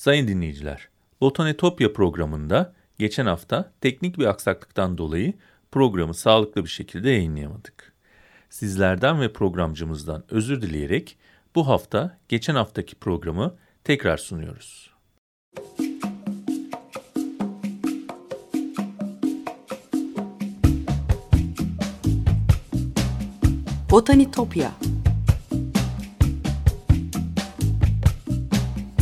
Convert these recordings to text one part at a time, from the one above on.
Sayın dinleyiciler, Botanetopya programında geçen hafta teknik bir aksaklıktan dolayı programı sağlıklı bir şekilde yayınlayamadık. Sizlerden ve programcımızdan özür dileyerek bu hafta geçen haftaki programı tekrar sunuyoruz. Botanitopya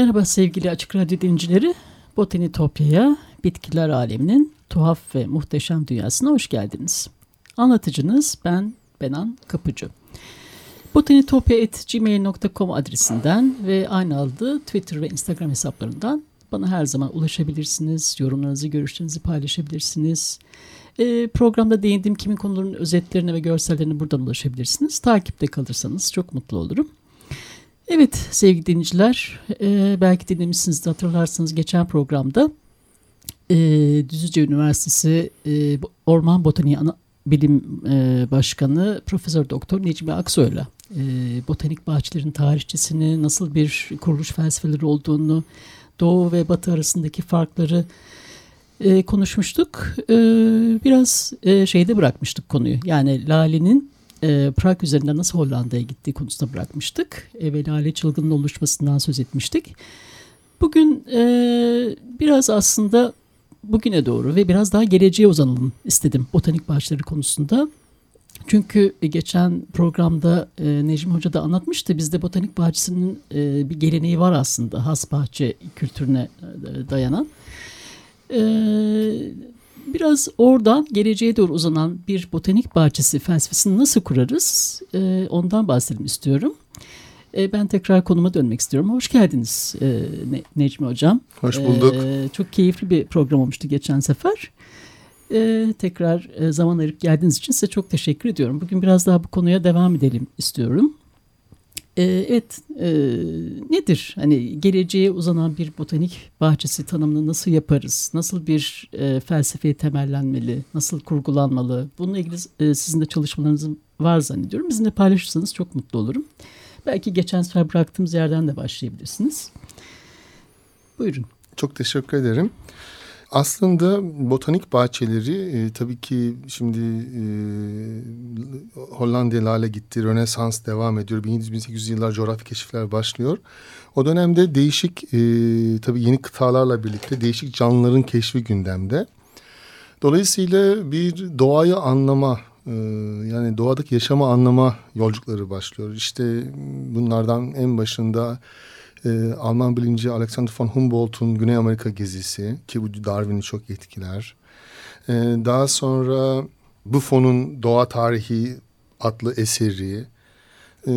Merhaba sevgili Açık Radyo dinleyicileri. Botanitopya'ya, bitkiler aleminin tuhaf ve muhteşem dünyasına hoş geldiniz. Anlatıcınız ben Benan Kapıcı. botanitopya.gmail.com adresinden ve aynı adı Twitter ve Instagram hesaplarından bana her zaman ulaşabilirsiniz. Yorumlarınızı, görüşlerinizi paylaşabilirsiniz. E, programda değindiğim kimin konularının özetlerine ve görsellerine buradan ulaşabilirsiniz. Takipte kalırsanız çok mutlu olurum. Evet sevgili dinleyiciler, e, belki dinlemişsiniz de hatırlarsınız geçen programda e, Düzce Üniversitesi e, Orman Botaniği Ana Bilim e, Başkanı Profesör Doktor Necmi Aksoy'la e, botanik bahçelerin tarihçesini, nasıl bir kuruluş felsefeleri olduğunu, Doğu ve Batı arasındaki farkları e, konuşmuştuk. E, biraz e, şeyde bırakmıştık konuyu. Yani Lale'nin e, Prag üzerinden nasıl Hollanda'ya gittiği konusunda bırakmıştık. E, ve Lale çılgının oluşmasından söz etmiştik. Bugün e, biraz aslında bugüne doğru ve biraz daha geleceğe uzanalım istedim botanik bahçeleri konusunda. Çünkü geçen programda e, Necmi Hoca da anlatmıştı. Bizde botanik bahçesinin e, bir geleneği var aslında. Has bahçe kültürüne e, dayanan. E, biraz oradan geleceğe doğru uzanan bir botanik bahçesi felsefesini nasıl kurarız? E, ondan bahsedelim istiyorum. E, ben tekrar konuma dönmek istiyorum. Hoş geldiniz e, ne, Necmi Hocam. Hoş bulduk. E, çok keyifli bir program olmuştu geçen sefer. E, tekrar e, zaman ayırıp geldiğiniz için size çok teşekkür ediyorum. Bugün biraz daha bu konuya devam edelim istiyorum. E, evet, e, nedir? Hani geleceğe uzanan bir botanik bahçesi tanımını nasıl yaparız? Nasıl bir e, felsefeye temellenmeli? Nasıl kurgulanmalı? Bununla ilgili e, sizin de çalışmalarınız var zannediyorum. Bizimle paylaşırsanız çok mutlu olurum. Belki geçen sefer bıraktığımız yerden de başlayabilirsiniz. Buyurun. Çok teşekkür ederim. Aslında botanik bahçeleri e, tabii ki şimdi e, Hollanda'ya lale gitti, Rönesans devam ediyor. 1700-1800 yıllar coğrafi keşifler başlıyor. O dönemde değişik e, tabii yeni kıtalarla birlikte değişik canlıların keşfi gündemde. Dolayısıyla bir doğayı anlama e, yani doğadaki yaşamı anlama yolculukları başlıyor. İşte bunlardan en başında e, Alman bilimci Alexander von Humboldt'un Güney Amerika gezisi ki bu Darwin'i çok etkiler. E, daha sonra Buffon'un Doğa Tarihi adlı eseri. E,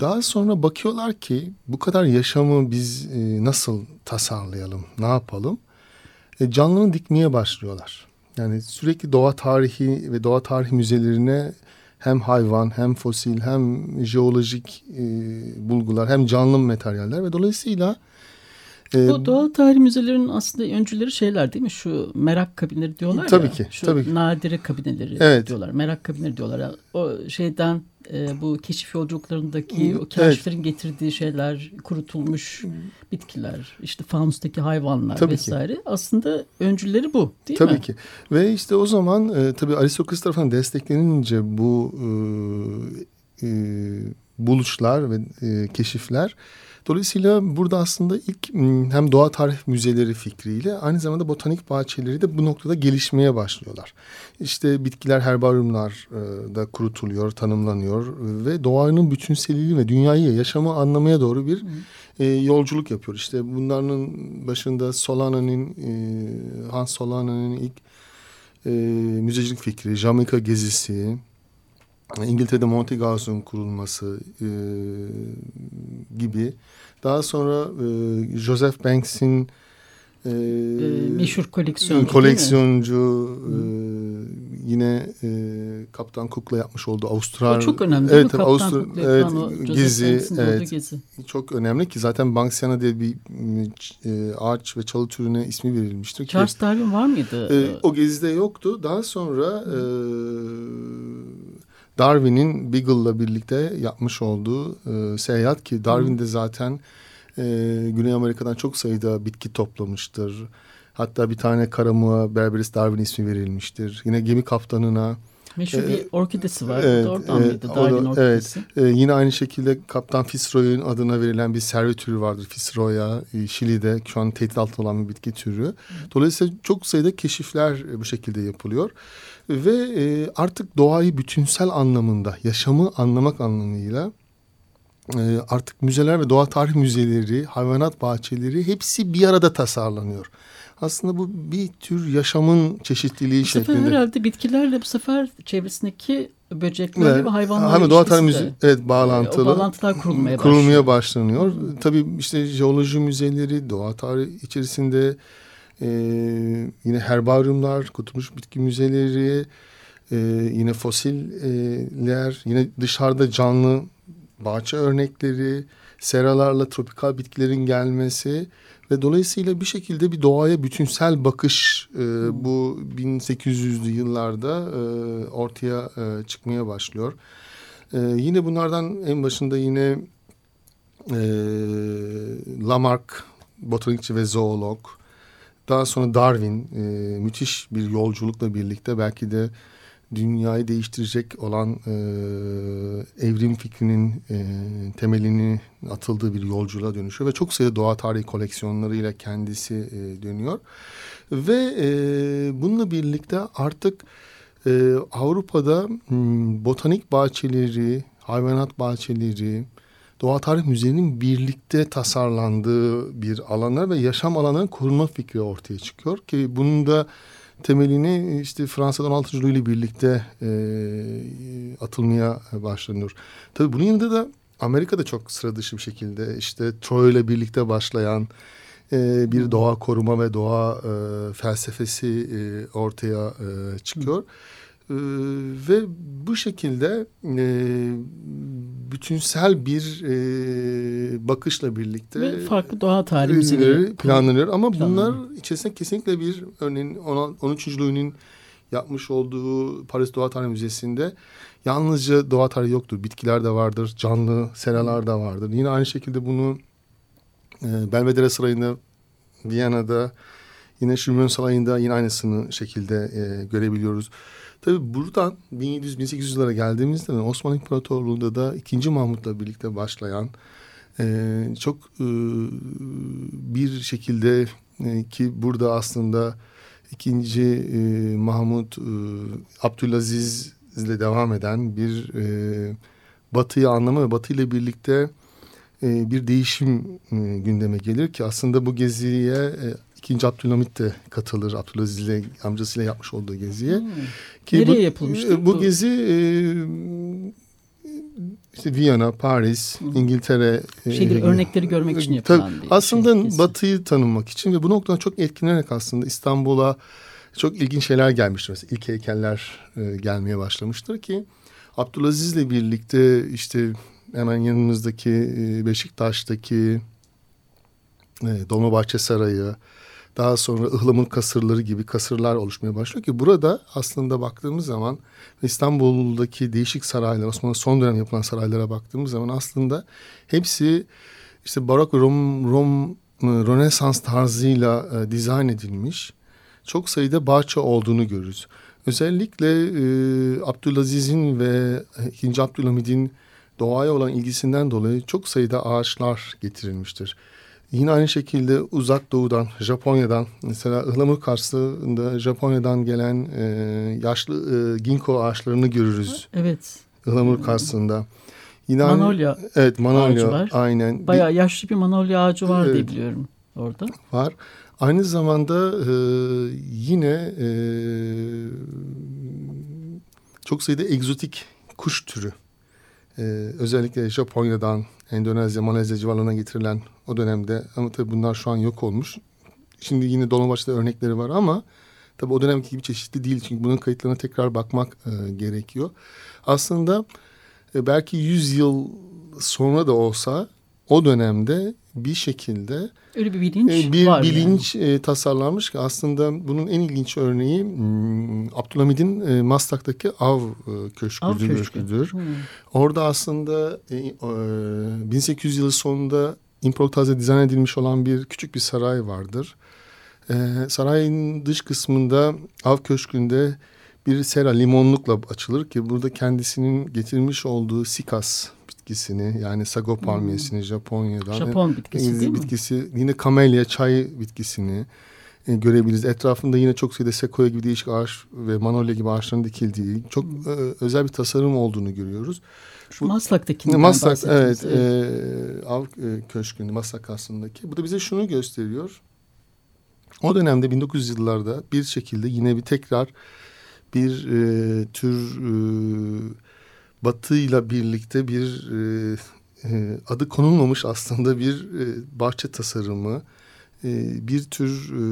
daha sonra bakıyorlar ki bu kadar yaşamı biz e, nasıl tasarlayalım, ne yapalım? E, canlını dikmeye başlıyorlar. Yani sürekli doğa tarihi ve doğa tarihi müzelerine hem hayvan hem fosil hem jeolojik e, bulgular hem canlı materyaller ve dolayısıyla e, bu doğal tarih müzelerinin aslında öncüleri şeyler değil mi? Şu merak kabinleri diyorlar tabii ya. Ki, şu tabii ki. nadire kabineleri evet. diyorlar. Merak kabinleri diyorlar. O şeyden e, bu keşif yolculuklarındaki o keşiflerin evet. getirdiği şeyler, kurutulmuş bitkiler, işte fanustaki hayvanlar tabii vesaire. Ki. Aslında öncüleri bu değil tabii mi? Tabii ki. Ve işte o zaman e, tabii Aristokles tarafından desteklenince bu e, e, buluşlar ve e, keşifler Dolayısıyla burada aslında ilk hem doğa tarih müzeleri fikriyle aynı zamanda botanik bahçeleri de bu noktada gelişmeye başlıyorlar. İşte bitkiler herbaryumlar da kurutuluyor, tanımlanıyor ve doğanın bütünseliği ve dünyayı yaşamı anlamaya doğru bir e, yolculuk yapıyor. İşte bunların başında Solana'nın, e, Hans Solana'nın ilk e, müzecilik fikri, Jamaika gezisi, İngiltere'de Monte Gauss'un kurulması e, gibi. Daha sonra e, Joseph Banks'in e, e, meşhur koleksiyoncu koleksiyoncu e, yine e, Kaptan Cook'la yapmış olduğu Avustralya. çok önemli evet, Kaptan Avustra Cook'la evet, gezi, evet, gezi. Çok önemli ki zaten Banksiana diye bir e, ağaç ve çalı türüne ismi verilmiştir. Charles Darwin var mıydı? E, o gezide yoktu. Daha sonra e, Darwin'in Beagle'la birlikte yapmış olduğu e, seyahat ki Darwin de zaten e, Güney Amerika'dan çok sayıda bitki toplamıştır. Hatta bir tane karamuğa Berberis Darwin ismi verilmiştir. Yine gemi kaptanına Meşhur ee, bir orkidesi var. Evet, Oradan evet, mıydı? Darwin da, orkidesi. Evet. Ee, yine aynı şekilde Kaptan Fitzroy'un adına verilen bir servi türü vardır. Fitzroy'a, e, Şili'de şu an tehdit altında olan bir bitki türü. Dolayısıyla çok sayıda keşifler bu şekilde yapılıyor. Ve e, artık doğayı bütünsel anlamında, yaşamı anlamak anlamıyla e, artık müzeler ve doğa tarih müzeleri, hayvanat bahçeleri hepsi bir arada tasarlanıyor. Aslında bu bir tür yaşamın çeşitliliği bu şeklinde. Bu sefer herhalde bitkilerle bu sefer çevresindeki böceklerle evet. ve hayvanlarla Hem doğa tarih müze evet bağlantılı. O bağlantılar kurulmaya, kurulmaya başlanıyor. Hmm. Tabii işte jeoloji müzeleri, doğa tarihi içerisinde e, yine herbaryumlar, kutumuş bitki müzeleri, e, yine fosiller, yine dışarıda canlı bahçe örnekleri, seralarla tropikal bitkilerin gelmesi ve dolayısıyla bir şekilde bir doğaya bütünsel bakış e, bu 1800'lü yıllarda e, ortaya e, çıkmaya başlıyor. E, yine bunlardan en başında yine e, Lamarck, botanikçi ve zoolog. Daha sonra Darwin, e, müthiş bir yolculukla birlikte belki de dünyayı değiştirecek olan e, evrim fikrinin e, temelini atıldığı bir yolculuğa dönüşüyor ve çok sayıda doğa tarihi koleksiyonlarıyla kendisi e, dönüyor. Ve e, bununla birlikte artık e, Avrupa'da m, botanik bahçeleri, hayvanat bahçeleri, doğa tarih müzelerinin birlikte tasarlandığı bir alanlar ve yaşam alanlarının korunma fikri ortaya çıkıyor ki bunun da temelini işte Fransa'dan 16. Louis ile birlikte e, atılmaya başlanıyor. Tabii bunun yanında da Amerika'da çok sıra dışı bir şekilde işte Troy ile birlikte başlayan e, bir doğa koruma ve doğa e, felsefesi e, ortaya e, çıkıyor. Hı. Ee, ve bu şekilde e, bütünsel bir e, bakışla birlikte ve farklı doğa tarihi müzeleri planlanıyor. Ama bunlar içerisinde kesinlikle bir örneğin 13. Louis'nin yapmış olduğu Paris Doğa Tarihi Müzesi'nde yalnızca doğa tarihi yoktur. Bitkiler de vardır, canlı seralar da vardır. Yine aynı şekilde bunu e, Belvedere Sarayı'nda, Viyana'da, yine Şümön Sarayı'nda yine aynısını şekilde e, görebiliyoruz. Tabii buradan 1700-1800'lere geldiğimizde Osmanlı İmparatorluğu'nda da 2. Mahmut'la birlikte başlayan e, çok e, bir şekilde e, ki burada aslında ikinci e, Mahmut e, Abdülaziz ile devam eden bir e, Batı'yı anlama ve Batı birlikte e, bir değişim e, gündeme gelir ki aslında bu geziye e, İkinci Abdülhamit de katılır. Abdülaziz ile amcasıyla yapmış olduğu geziye. Hmm. Ki Nereye bu, yapılmıştı bu? Bu gezi e, işte Viyana, Paris, hmm. İngiltere. E, Şeydir, e, örnekleri görmek için yapılan tabii, bir Aslında şey, Batı'yı tanımak için ve bu noktadan çok etkilenerek aslında İstanbul'a çok ilginç şeyler gelmiştir. Mesela ilk heykeller e, gelmeye başlamıştır ki Abdülaziz ile birlikte işte hemen yanımızdaki e, Beşiktaş'taki e, Dolmabahçe Sarayı, daha sonra ıhlamur kasırları gibi kasırlar oluşmaya başlıyor ki burada aslında baktığımız zaman İstanbul'daki değişik saraylar, Osmanlı son dönem yapılan saraylara baktığımız zaman aslında hepsi işte barok Rom, Rom Rönesans tarzıyla e, dizayn edilmiş çok sayıda bahçe olduğunu görürüz. Özellikle e, Abdülaziz'in ve 2. Abdülhamid'in doğaya olan ilgisinden dolayı çok sayıda ağaçlar getirilmiştir. Yine aynı şekilde uzak doğudan, Japonya'dan mesela ıhlamur karşısında Japonya'dan gelen e, yaşlı e, ginkgo ağaçlarını görürüz. Evet. Ihlamur karşısında. Yine manolya aynı, evet, manolya ağacı var. Aynen. Bayağı yaşlı bir manolya ağacı var evet, diye biliyorum orada. Var. Aynı zamanda e, yine e, çok sayıda egzotik kuş türü. E, özellikle Japonya'dan, Endonezya, Malezya civarlarına getirilen o dönemde ama tabii bunlar şu an yok olmuş. Şimdi yine Dolmabahçe'de örnekleri var ama tabii o dönemki gibi çeşitli değil. Çünkü bunun kayıtlarına tekrar bakmak e, gerekiyor. Aslında e, belki 100 yıl sonra da olsa o dönemde bir şekilde öyle bir bilinç e, bir var bilinç yani. e, tasarlanmış ki aslında bunun en ilginç örneği hmm, Abdülhamid'in e, Maslak'taki av köşküdür. Av köşkü. köşküdür. Hmm. Orada aslında e, e, 1800 yılı sonunda improvize dizayn edilmiş olan bir küçük bir saray vardır. Sarayın dış kısmında av köşkünde bir sera limonlukla açılır ki burada kendisinin getirmiş olduğu sikas bitkisini yani sago palmiyesini Japonya'dan Japon bitkisi değil mi? bitkisi yine kamelya çay bitkisini e, görebiliriz. Etrafında yine çok sayıda sekoya gibi değişik ağaç ve manolya gibi ağaçların dikildiği çok e, özel bir tasarım olduğunu görüyoruz. Şu Maslak'takinden Maslak bahsettiniz. evet, E, av e, köşkünde Maslak aslındaki. Bu da bize şunu gösteriyor. O dönemde 1900 yıllarda bir şekilde yine bir tekrar bir e, tür e, batıyla birlikte bir e, e, adı konulmamış aslında bir e, bahçe tasarımı e, bir tür e,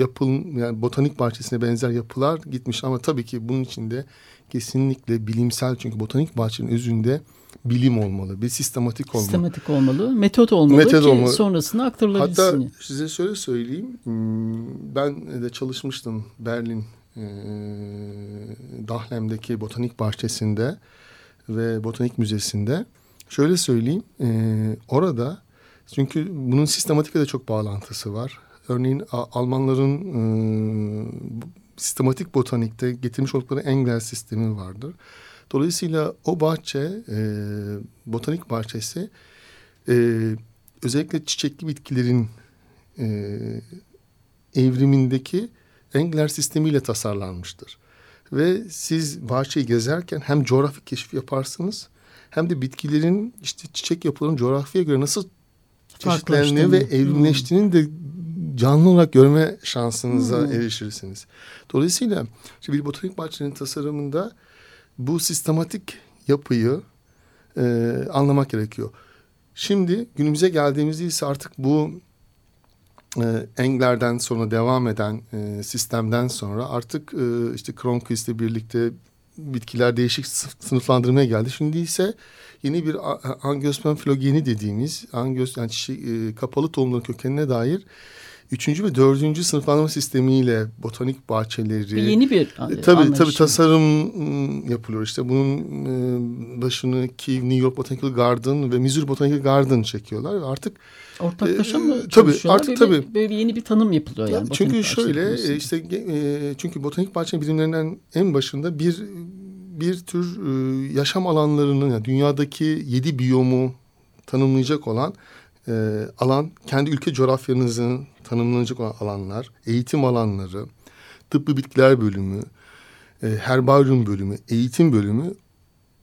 yapıl yani botanik bahçesine benzer yapılar gitmiş ama tabii ki bunun içinde kesinlikle bilimsel çünkü botanik bahçenin özünde bilim olmalı bir sistematik olmalı. Sistematik olmalı, metot olmalı Metot ki olmalı. sonrasında Hatta aktarılabilsin. size şöyle söyleyeyim. Hmm, Ben de çalışmıştım Berlin e, Dahlem'deki botanik bahçesinde ve botanik müzesinde. Şöyle söyleyeyim. e, Orada çünkü bunun sistematikle de çok bağlantısı var. Örneğin Almanların e, sistematik botanikte getirmiş oldukları Engel sistemi vardır. Dolayısıyla o bahçe, e, botanik bahçesi e, özellikle çiçekli bitkilerin e, evrimindeki Engler sistemiyle tasarlanmıştır. Ve siz bahçeyi gezerken hem coğrafi keşif yaparsınız hem de bitkilerin işte çiçek yapılarının coğrafyaya göre nasıl çeşitlendiğini ve Farklılaştığını. evrimleştiğini de canlı olarak görme şansınıza Hmm. erişirsiniz. Dolayısıyla işte bir botanik bahçenin tasarımında bu sistematik yapıyı e, anlamak gerekiyor. Şimdi günümüze geldiğimizde ise artık bu e, Engler'den sonra devam eden e, sistemden sonra artık e, işte Cronquist'le birlikte bitkiler değişik sınıf- sınıflandırmaya geldi. Şimdi ise yeni bir angiosperm filogeni dediğimiz angios yani çiçek, e, kapalı tohumların kökenine dair üçüncü ve dördüncü sınıflandırma sistemiyle botanik bahçeleri Bir yeni bir e, tabii tabii anlayış. tasarım mm, yapılıyor. İşte bunun e, başını Kiev, New York Botanical Garden ve Missouri Botanical Garden çekiyorlar. Artık Ortaklaşa mı tabii, çalışıyorlar? artık böyle, tabii. Böyle yeni bir tanım yapılıyor yani. çünkü botanik bahçe şöyle e, işte e, çünkü botanik bahçe bilimlerinden en başında bir bir tür e, yaşam alanlarının yani dünyadaki yedi biyomu tanımlayacak olan e, alan kendi ülke coğrafyanızın tanımlanacak olan alanlar, eğitim alanları, tıbbi bitkiler bölümü, e, herbaryum bölümü, eğitim bölümü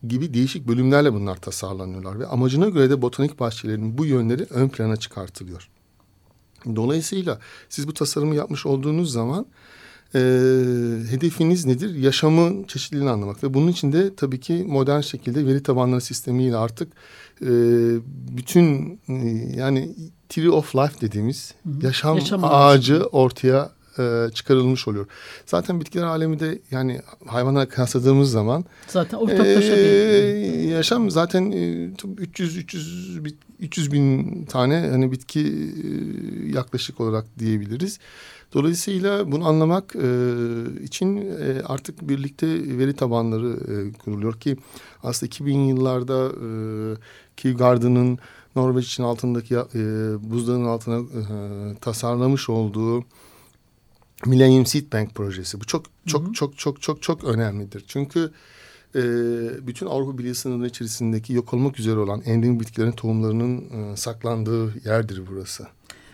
gibi değişik bölümlerle bunlar tasarlanıyorlar ve amacına göre de botanik bahçelerinin bu yönleri ön plana çıkartılıyor. Dolayısıyla siz bu tasarımı yapmış olduğunuz zaman e, hedefiniz nedir? Yaşamın çeşitliliğini anlamak ve bunun için de tabii ki modern şekilde veri tabanları sistemiyle artık e, bütün e, yani tree of life dediğimiz Hı hı. yaşam, Yaşam ağacı. ortaya e, çıkarılmış oluyor. Zaten bitkiler alemi de yani hayvanlara kıyasladığımız zaman Zaten ortaklaşa bir... ee, yaşam zaten e, 300 300 bi- 300 bin tane hani bitki e, yaklaşık olarak diyebiliriz. Dolayısıyla bunu anlamak e, için e, artık birlikte veri tabanları e, kuruluyor ki aslında 2000 yıllarda e, Garden'ın Norveç'in altındaki e, buzdağının altına e, tasarlamış olduğu Millennium Seed Bank projesi. Bu çok çok Hı hı. çok çok çok çok önemlidir. Çünkü e, bütün Avrupa Birliği sınırları içerisindeki yok olmak üzere olan endemik bitkilerin tohumlarının e, saklandığı yerdir burası.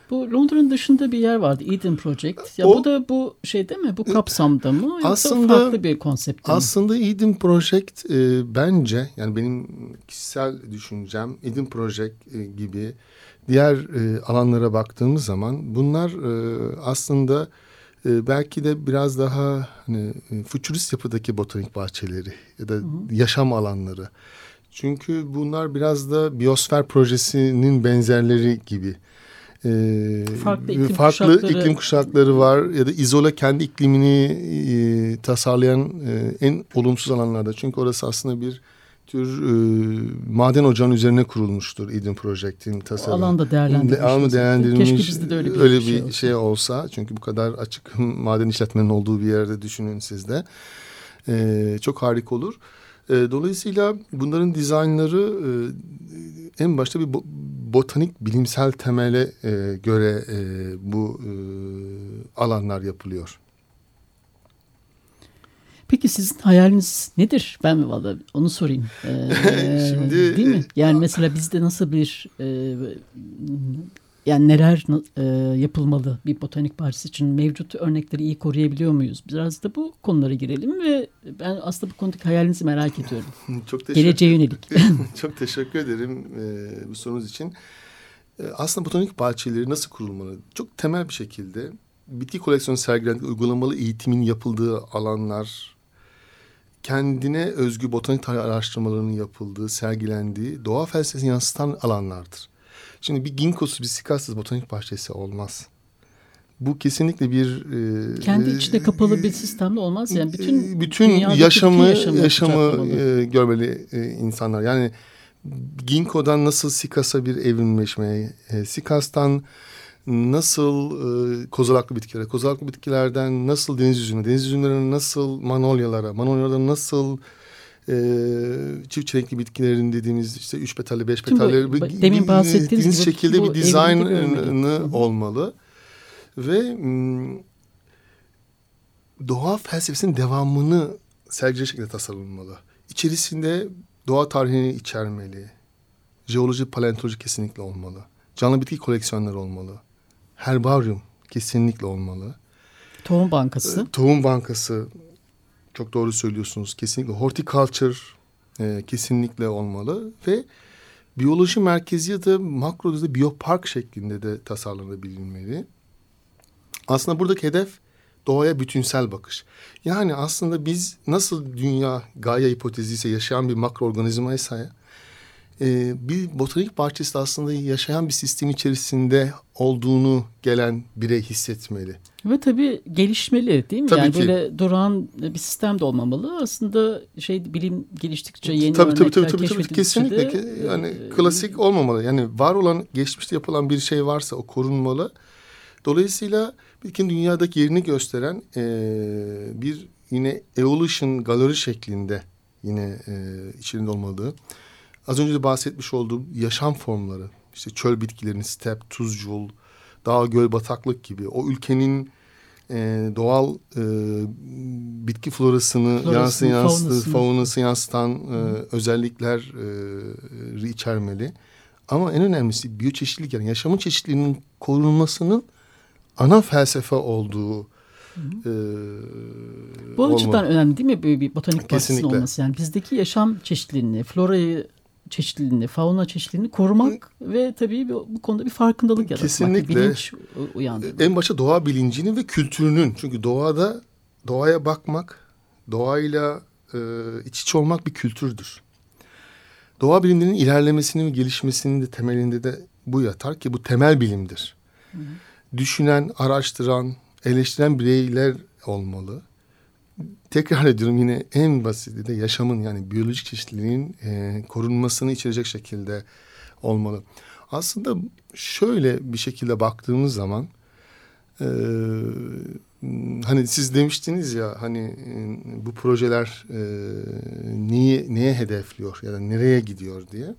Bu Londra'nın dışında bir yer vardı. Eden Project. Ya O- bu da bu şeyde mi? Bu kapsamda mı? Aslında- farklı bir konsept mi? Aslında Eden Project e, bence yani benim kişisel düşüncem Eden Project e, gibi diğer e, alanlara baktığımız zaman bunlar e, aslında e, belki de biraz daha hani e, futurist yapıdaki botanik bahçeleri ya da hı hı. yaşam alanları. Çünkü bunlar biraz da biyosfer projesinin benzerleri gibi. Ee, farklı iklim farklı kuşakları... iklim kuşakları var ya da izole kendi iklimini e, tasarlayan e, en olumsuz alanlarda. Çünkü orası aslında bir tür e, maden ocağının üzerine kurulmuştur Eden Project'in tasarımı. Alanda değerlendirilmiş. Alanı değerlendirilmiş. Keşke bizde de öyle bir, öyle şey, bir olsa. şey olsa. Çünkü bu kadar açık maden işletmenin olduğu bir yerde düşünün siz de. E, çok harika olur. E, dolayısıyla bunların dizaynları e, en başta bir bo botanik bilimsel temele e, göre e, bu e, alanlar yapılıyor. Peki sizin hayaliniz nedir? Ben mi valla onu sorayım. Ee, Şimdi değil mi? Yani mesela bizde nasıl bir e, yani neler e, yapılmalı bir botanik bahçesi için mevcut örnekleri iyi koruyabiliyor muyuz? Biraz da bu konulara girelim ve ben aslında bu konudaki hayalinizi merak ediyorum. Çok teşekkür, Geleceğe yönelik. Çok teşekkür ederim e, bu sorunuz için. E, aslında botanik bahçeleri nasıl kurulmalı? Çok temel bir şekilde bitki koleksiyonu sergilendiği uygulamalı eğitimin yapıldığı alanlar, kendine özgü botanik tarih araştırmalarının yapıldığı, sergilendiği, doğa felsefesini yansıtan alanlardır. Şimdi bir ginkgosuz, bir sikassız botanik bahçesi olmaz. Bu kesinlikle bir e, kendi içinde kapalı bir sistemde olmaz yani bütün bütün yaşamı bütün yaşamı, e, görmeli e, insanlar. Yani Ginkgo'dan nasıl Sikas'a bir evrimleşmeye, e, Sikas'tan nasıl e, kozalaklı bitkilere, kozalaklı bitkilerden nasıl deniz üzümüne, deniz üzümlerine nasıl manolyalara, manolyalara nasıl e, çift çelenkli bitkilerin dediğimiz işte üç petalli, beş petalli bu, demin bahsettiğiniz gibi, şekilde bir dizaynı olmalı. Ve doğa felsefesinin devamını sergileyecek şekilde tasarlanmalı. İçerisinde doğa tarihini içermeli. Jeoloji, paleontoloji kesinlikle olmalı. Canlı bitki koleksiyonları olmalı. Herbaryum kesinlikle olmalı. Tohum bankası. E, tohum bankası çok doğru söylüyorsunuz. Kesinlikle horticulture e, kesinlikle olmalı ve biyoloji merkezi ya da makro da biyopark şeklinde de tasarlanabilmeli. Aslında buradaki hedef doğaya bütünsel bakış. Yani aslında biz nasıl dünya Gaia hipotezi ise yaşayan bir makroorganizmaysa e, bir botanik bahçesi aslında yaşayan bir sistem içerisinde olduğunu gelen birey hissetmeli. Ve tabii gelişmeli değil mi? Tabii yani ki. böyle durağan bir sistem de olmamalı. Aslında şey bilim geliştikçe yeni tabii, örnekler tabii, tabii, tabii, kesinlikle de, yani e, klasik olmamalı. Yani var olan geçmişte yapılan bir şey varsa o korunmalı. Dolayısıyla bitkinin dünyadaki yerini gösteren e, bir yine evolution galeri şeklinde yine e, içinde olmalı. Az önce de bahsetmiş olduğum yaşam formları, işte çöl bitkilerinin step, tuzcul, dağ, göl, bataklık gibi o ülkenin e, doğal e, bitki florasını, florasını yansıtı, faunası yansıtan e, özellikler e, içermeli. Ama en önemlisi biyoçeşitlilik yani yaşamın çeşitliliğinin korunmasının ana felsefe olduğu Hı. Bu açıdan önemli değil mi? Böyle bir botanik bahçesinin olması? Yani bizdeki yaşam çeşitliliğini, florayı çeşitliliğini, fauna çeşitliliğini korumak ve tabii bu konuda bir farkındalık yaratmak, Kesinlikle. bir bilinç uyandırmak. En başta doğa bilincinin ve kültürünün. Çünkü doğada doğaya bakmak, doğayla e, iç içe olmak bir kültürdür. Doğa bilimlerinin ilerlemesinin ve gelişmesinin de temelinde de bu yatar ki bu temel bilimdir. Hı hı. Düşünen, araştıran, eleştiren bireyler olmalı tekrar ediyorum yine en basiti de yaşamın yani biyolojik çeşitliliğin e, korunmasını içerecek şekilde olmalı. Aslında şöyle bir şekilde baktığımız zaman e, hani siz demiştiniz ya hani e, bu projeler e, niye neye hedefliyor ya da nereye gidiyor diye.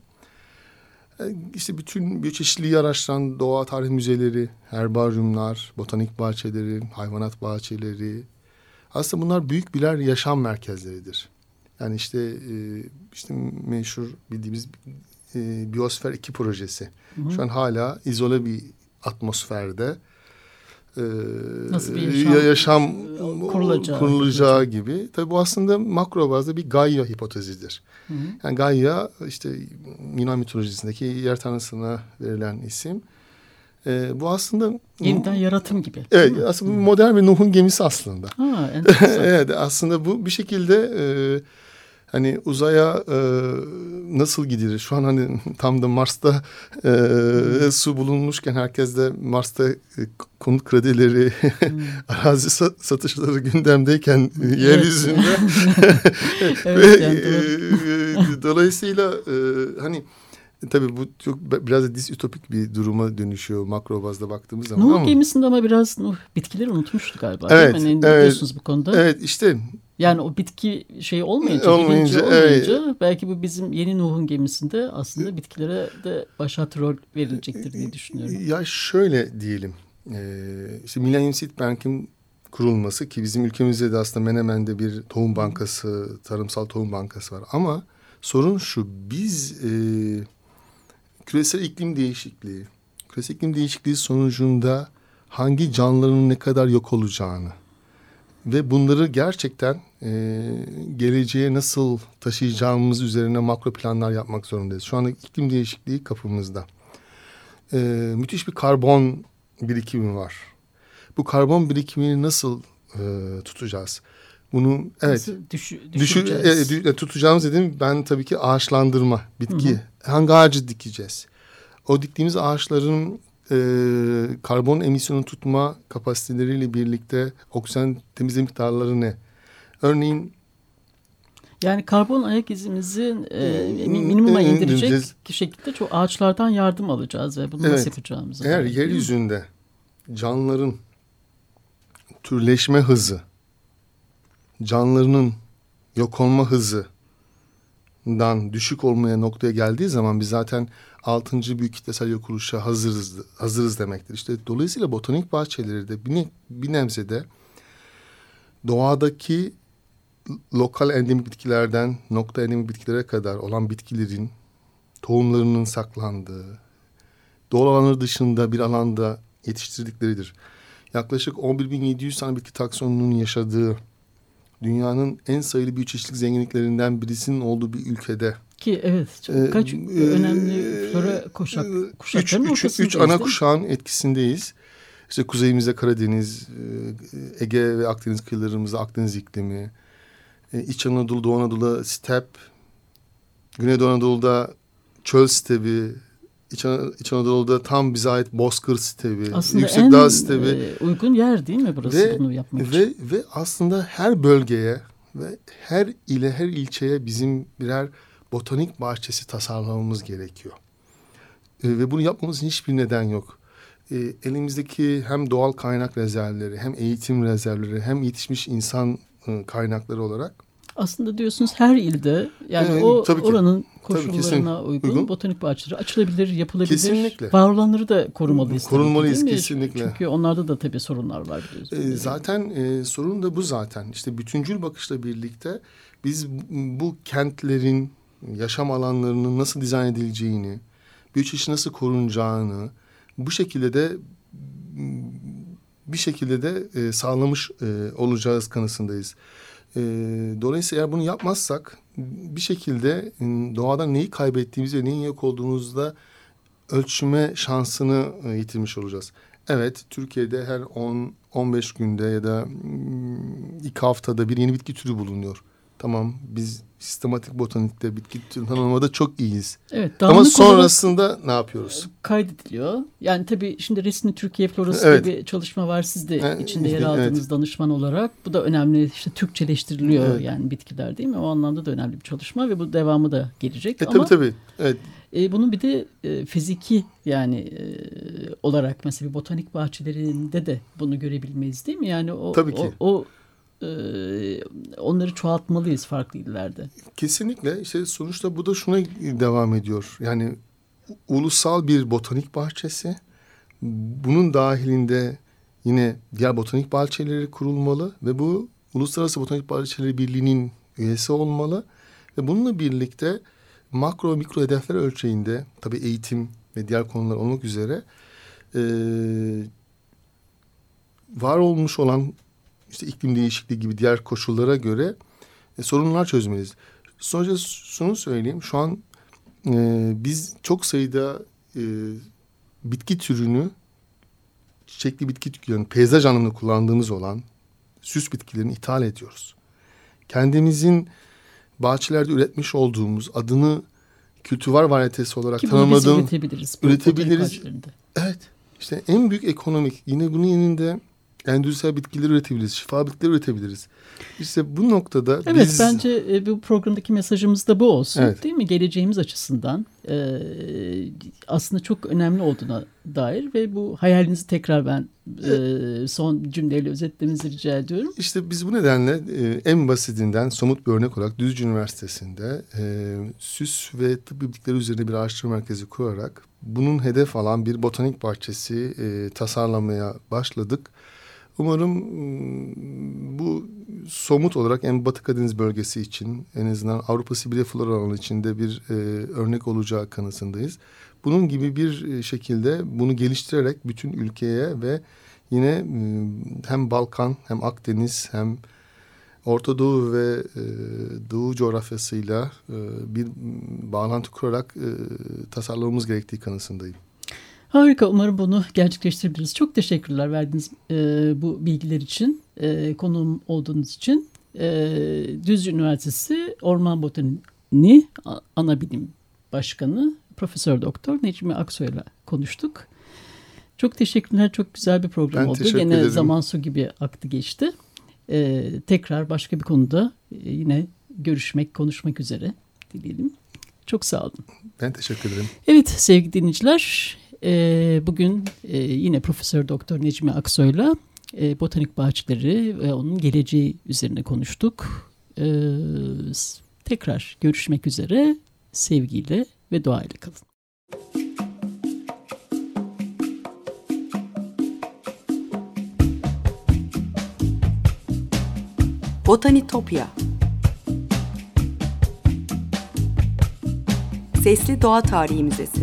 E, işte bütün biyoçeşitliliği araştıran doğa tarih müzeleri, herbaryumlar, botanik bahçeleri, hayvanat bahçeleri, aslında bunlar büyük birer yaşam merkezleridir. Yani işte e, işte meşhur bildiğimiz e, Biosfer 2 projesi. Hı hı. Şu an hala izole bir atmosferde e, Nasıl bir yaşam, yaşam kurulacağı, kurulacağı gibi. Tabii bu aslında makro bazda bir Gaia hipotezidir. Hı hı. Yani Gaia işte Yunan mitolojisindeki yer tanrısına verilen isim. E, bu aslında... Yeniden yaratım gibi. Evet aslında modern bir Nuh'un gemisi aslında. Ha, evet aslında bu bir şekilde... E, hani uzaya e, nasıl gidilir? Şu an hani tam da Mars'ta e, hmm. su bulunmuşken herkes de Mars'ta e, konut kredileri, hmm. arazi satışları gündemdeyken evet. yeryüzünde. evet, yani, e, dolayısıyla e, hani Tabii bu çok biraz da disütopik bir duruma dönüşüyor makro bazda baktığımız zaman. Nuh gemisinde ama biraz Nuh bitkileri unutmuştu galiba. Evet. Ne evet, diyorsunuz bu konuda? Evet işte yani o bitki şeyi olmayınca, olmayınca, olmayınca evet. belki bu bizim yeni Nuh'un gemisinde aslında bitkilere de başat rol verilecektir diye düşünüyorum. Ya şöyle diyelim. Ee, işte Millennium Seed Bank'in kurulması ki bizim ülkemizde de aslında Menemen'de bir tohum bankası, tarımsal tohum bankası var. Ama sorun şu, biz e, küresel iklim değişikliği, küresel iklim değişikliği sonucunda hangi canlıların ne kadar yok olacağını ve bunları gerçekten e, geleceğe nasıl taşıyacağımız üzerine makro planlar yapmak zorundayız. Şu anda iklim değişikliği kapımızda. E, müthiş bir karbon birikimi var. Bu karbon birikimini nasıl e, tutacağız? Bunu evet düşü, düşü, e, e, tutacağımız dedim ben tabii ki ağaçlandırma bitki. Hı hı. Hangi ağacı dikeceğiz? O diktiğimiz ağaçların e, karbon emisyonu tutma kapasiteleriyle birlikte oksijen temizle miktarları ne? Örneğin yani karbon ayak izimizi e, minimuma e, indirecek şekilde çok ağaçlardan yardım alacağız ve bunu evet, nasıl yapacağımızı. Eğer yeryüzünde canlıların türleşme hızı, canlılarının yok olma hızından düşük olmaya noktaya geldiği zaman biz zaten altıncı büyük kitlesel yok oluşa hazırız, hazırız demektir. İşte dolayısıyla botanik bahçeleri de bir, ne, bir nebzede doğadaki lokal endemik bitkilerden nokta endemik bitkilere kadar olan bitkilerin tohumlarının saklandığı, doğal alanları dışında bir alanda yetiştirdikleridir. Yaklaşık 11.700 tane bitki taksonunun yaşadığı dünyanın en sayılı bioçeşitlik zenginliklerinden birisinin olduğu bir ülkede ki evet çok, kaç e, önemli flora kuşak, kuşakların üç, üç, üç ana kuşağın etkisindeyiz. İşte kuzeyimizde Karadeniz, Ege ve Akdeniz kıyılarımızda Akdeniz iklimi, İç Anadolu, Doğu Anadolu'da step, Güneydoğu Anadolu'da çöl stebi, İç, İç Anadolu'da tam bize ait bozkır aslında yüksek dağ stebi. E, uygun yer değil mi burası ve, bunu yapmak ve, için? Ve aslında her bölgeye ve her ile her ilçeye bizim birer botanik bahçesi tasarlamamız gerekiyor. E, ve bunu yapmamızın hiçbir neden yok. E, elimizdeki hem doğal kaynak rezervleri, hem eğitim rezervleri, hem yetişmiş insan e, kaynakları olarak aslında diyorsunuz her ilde yani ee, o tabii ki, oranın koşullarına tabii, uygun, uygun botanik bahçeleri açılabilir, yapılabilir. Kesinlikle. Var olanları da korumalıyız. Tabii, kesinlikle. Çünkü onlarda da tabii sorunlar var biliyorsunuz. Ee, zaten e, sorun da bu zaten. İşte bütüncül bakışla birlikte biz bu kentlerin yaşam alanlarının nasıl dizayn edileceğini, biyoçeşit nasıl korunacağını bu şekilde de bir şekilde de e, sağlamış e, olacağız kanısındayız. E, dolayısıyla eğer bunu yapmazsak bir şekilde e, doğadan neyi kaybettiğimizi ve neyin yok olduğumuzda ölçme şansını e, yitirmiş olacağız. Evet Türkiye'de her 10-15 günde ya da iki haftada bir yeni bitki türü bulunuyor. Tamam biz sistematik botanikte bitki tanımlamada çok iyiyiz. Evet, Ama sonrasında ne yapıyoruz? Kaydediliyor. Yani tabii şimdi resmi Türkiye Florası evet. bir çalışma var. Siz de yani, içinde yer aldığınız evet. danışman olarak. Bu da önemli. İşte Türkçeleştiriliyor evet. yani bitkiler değil mi? O anlamda da önemli bir çalışma ve bu devamı da gelecek. E, Ama, tabii tabii. Evet. E, bunun bir de e, fiziki yani e, olarak mesela bir botanik bahçelerinde de bunu görebilmeyiz değil mi? Yani o, tabii ki. o, o onları çoğaltmalıyız farklı illerde. Kesinlikle. İşte sonuçta bu da şuna devam ediyor. Yani ulusal bir botanik bahçesi. Bunun dahilinde yine diğer botanik bahçeleri kurulmalı ve bu Uluslararası Botanik Bahçeleri Birliği'nin üyesi olmalı. Ve bununla birlikte makro mikro hedefler ölçeğinde tabii eğitim ve diğer konular olmak üzere e, var olmuş olan işte iklim değişikliği gibi diğer koşullara göre e, sorunlar çözmeliyiz. Sonuçta şunu söyleyeyim. Şu an e, biz çok sayıda e, bitki türünü çiçekli bitki türlerini peyzaj anlamında kullandığımız olan süs bitkilerini ithal ediyoruz. Kendimizin bahçelerde üretmiş olduğumuz adını kültüvar varyetesi olarak Ki tanımladığım üretebiliriz. üretebiliriz. Evet. İşte en büyük ekonomik yine bunun yanında endüstriyel bitkiler üretebiliriz, şifa bitkiler üretebiliriz. İşte bu noktada Evet biz... bence e, bu programdaki mesajımız da bu olsun Evet. değil mi? Geleceğimiz açısından e, aslında çok önemli olduğuna dair ve bu hayalinizi tekrar ben e, son cümleyle özetlemenizi rica ediyorum. İşte biz bu nedenle e, en basitinden somut bir örnek olarak Düzce Üniversitesi'nde e, süs ve tıp bitkileri üzerine bir araştırma merkezi kurarak bunun hedef alan bir botanik bahçesi e, tasarlamaya başladık. Umarım mm, bu somut olarak en Batı Karadeniz bölgesi için en azından Avrupa Sibirya flora alanı içinde bir e, örnek olacağı kanısındayız. Bunun gibi bir e, şekilde bunu geliştirerek bütün ülkeye ve yine mm, hem Balkan hem Akdeniz hem Orta Doğu ve e, Doğu coğrafyasıyla e, bir mm, bağlantı kurarak e, tasarlamamız gerektiği kanısındayım. Harika umarım bunu gerçekleştirebiliriz. Çok teşekkürler verdiğiniz e, bu bilgiler için, e, konuğum olduğunuz için. E, Düzce Üniversitesi Orman Botaniği A- Ana Bilim Başkanı Profesör Doktor Necmi Aksoy'la konuştuk. Çok teşekkürler. Çok güzel bir program Ben oldu. Yine ederim. zaman su gibi aktı geçti. E, tekrar başka bir konuda e, yine görüşmek, konuşmak üzere dileyelim. Çok sağ olun. Ben teşekkür ederim. Evet sevgili dinleyiciler, bugün e, yine Profesör Doktor Necmi Aksoy'la e, botanik bahçeleri ve onun geleceği üzerine konuştuk. E, s- tekrar görüşmek üzere, sevgiyle ve duayla kalın. Botanitopya Sesli Doğa Tarihi Müzesi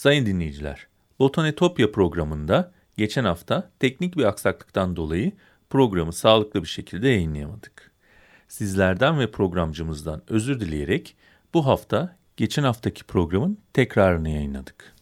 Sayın dinleyiciler, Botanetopya programında geçen hafta teknik bir aksaklıktan dolayı programı sağlıklı bir şekilde yayınlayamadık. Sizlerden ve programcımızdan özür dileyerek bu hafta geçen haftaki programın tekrarını yayınladık.